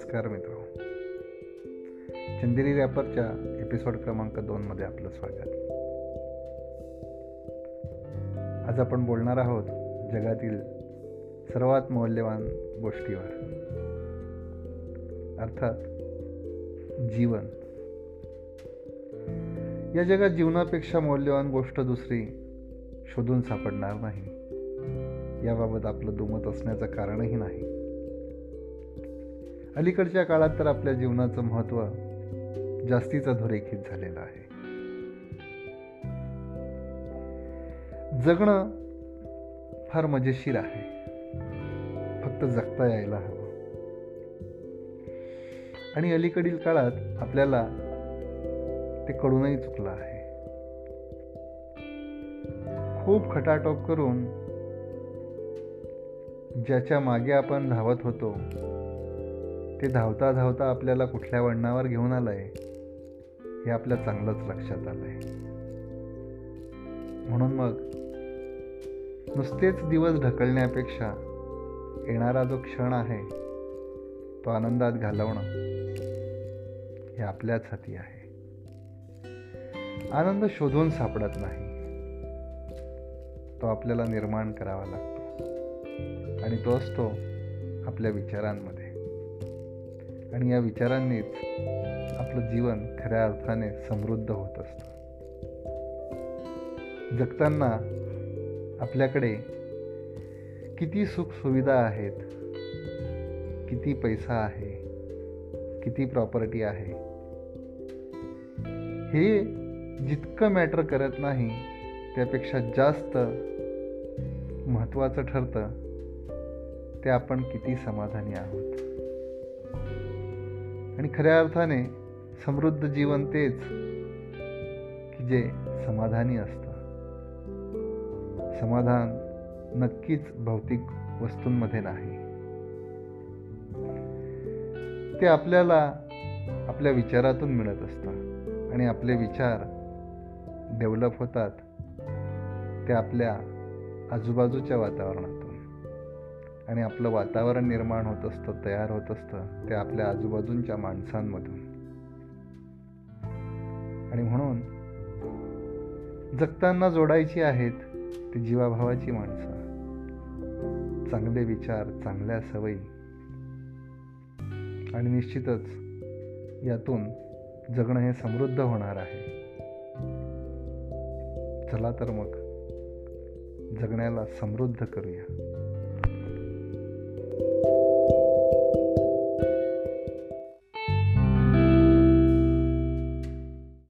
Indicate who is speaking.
Speaker 1: नमस्कार मित्र. चंदेरी रॅपरच्या एपिसोड क्रमांक दोनमध्ये आपलं स्वागत. आज आपण बोलणार आहोत जगातील सर्वात मौल्यवान गोष्टीवर. अर्थात जीवन. या जगात जीवनापेक्षा मौल्यवान गोष्ट दुसरी शोधून सापडणार नाही. याबाबत आपलं दुमत असण्याचं कारणही नाही. अलीकडच्या काळात तर आपल्या जीवनाचं महत्त्व जास्तीच अधोरेखित झालेलं आहे. जगणं फार मजेशीर आहे. फक्त जगता यायला हवं. आणि अलीकडील काळात आपल्याला ते कळूनही चुकलं आहे. खूप खटाटोप करून ज्याच्या मागे आपण धावत होतो ते धावता धावता आपल्याला कुठल्या वळणावर घेऊन आलं आहे हे आपल्या चांगलंच लक्षात आलं आहे म्हणून मग नुसतेच दिवस ढकलण्यापेक्षा येणारा जो क्षण आहे तो आनंदात घालवणं हे आपल्याच हाती आहे. आनंद शोधून सापडत नाही. तो आपल्याला निर्माण करावा लागतो. आणि तो असतो आपल्या विचारांमध्ये. आणि या विचारांनीच आपलं जीवन खऱ्या अर्थाने समृद्ध होत असतं. जगताना आपल्याकडे किती सुखसुविधा आहेत किती पैसा आहे किती प्रॉपर्टी आहे हे जितकं मॅटर करत नाही त्यापेक्षा जास्त महत्त्वाचं ठरतं ते आपण किती समाधानी आहोत. आणि खऱ्या अर्थाने समृद्ध जीवन तेच की जे समाधानी असतं. समाधान नक्कीच भौतिक वस्तूंमध्ये नाही. ते आपल्याला आपल्या विचारातून मिळत असतं आणि आपले विचार डेव्हलप होतात. ते आपल्या आजूबाजूच्या वातावरणात. आणि आपलं वातावरण निर्माण होत असतं तयार होत असतं ते आपल्या आजूबाजूंच्या माणसांमधून. आणि म्हणून जगताना जोडायची आहेत ती जीवाभावाची माणसं. चांगले विचार चांगल्या सवयी. आणि निश्चितच यातून जगणं हे समृद्ध होणार आहे. चला तर मग जगण्याला समृद्ध करूया. you.